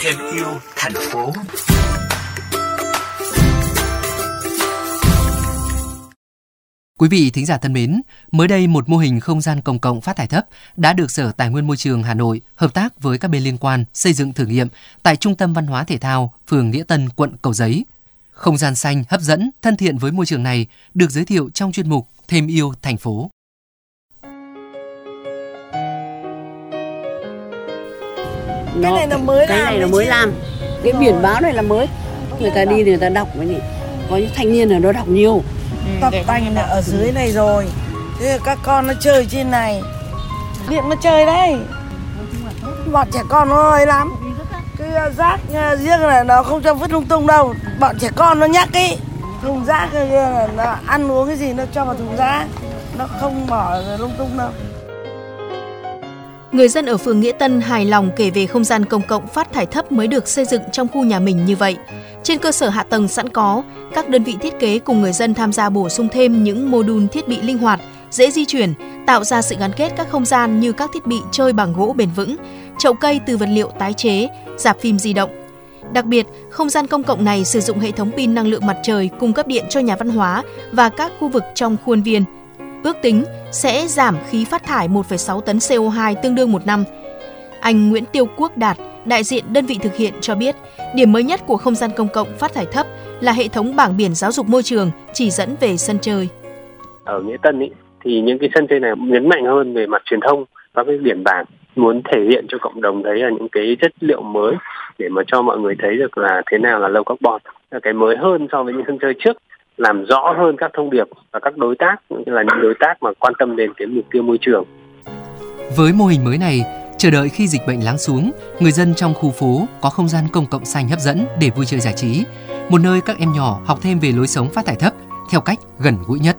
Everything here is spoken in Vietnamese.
Thêm yêu thành phố. Quý vị thính giả thân mến, mới đây một mô hình không gian công cộng phát thải thấp đã được Sở Tài nguyên Môi trường Hà Nội hợp tác với các bên liên quan xây dựng thử nghiệm tại Trung tâm Văn hóa Thể thao, phường Nghĩa Tân, quận Cầu Giấy. Không gian xanh, hấp dẫn, thân thiện với môi trường này được giới thiệu trong chuyên mục Thêm yêu thành phố. Nó, cái này là mới cái làm này là mới chứ. làm. Cái biển báo này là mới. Người ta đi người ta đọc cái này có những thanh niên ở đó đọc nhiều. Ừ, tập tành là ở dưới này rồi. Thế các con nó chơi trên này. Điện nó chơi đấy. Bọn trẻ con nó ấy lắm. Cái à, rác à, riêng là nó không cho vứt lung tung đâu. Bọn trẻ con nó nhắc ý. Thùng rác là nó ăn uống cái gì nó cho vào thùng rác. Nó không bỏ lung tung đâu Người dân ở phường Nghĩa Tân hài lòng kể về không gian công cộng phát thải thấp mới được xây dựng trong khu nhà mình như vậy. Trên cơ sở hạ tầng sẵn có, các đơn vị thiết kế cùng người dân tham gia bổ sung thêm những mô đun thiết bị linh hoạt, dễ di chuyển, tạo ra sự gắn kết các không gian như các thiết bị chơi bằng gỗ bền vững, chậu cây từ vật liệu tái chế, dạp phim di động. Đặc biệt, không gian công cộng này sử dụng hệ thống pin năng lượng mặt trời cung cấp điện cho nhà văn hóa và các khu vực trong khuôn viên – ước tính sẽ giảm khí phát thải 1,6 tấn CO2 tương đương một năm. Anh Nguyễn Tiêu Quốc Đạt, đại diện đơn vị thực hiện cho biết, điểm mới nhất của không gian công cộng phát thải thấp là hệ thống bảng biển giáo dục môi trường chỉ dẫn về sân chơi. Ở Nghĩa Tân ý, thì những cái sân chơi này nhấn mạnh hơn về mặt truyền thông và cái biển bảng muốn thể hiện cho cộng đồng thấy là những cái chất liệu mới để mà cho mọi người thấy được là thế nào là low carbon là cái mới hơn so với những sân chơi trước làm rõ hơn các thông điệp và các đối tác như là những đối tác mà quan tâm đến cái mục tiêu môi trường. Với mô hình mới này, chờ đợi khi dịch bệnh lắng xuống, người dân trong khu phố có không gian công cộng xanh hấp dẫn để vui chơi giải trí, một nơi các em nhỏ học thêm về lối sống phát thải thấp theo cách gần gũi nhất.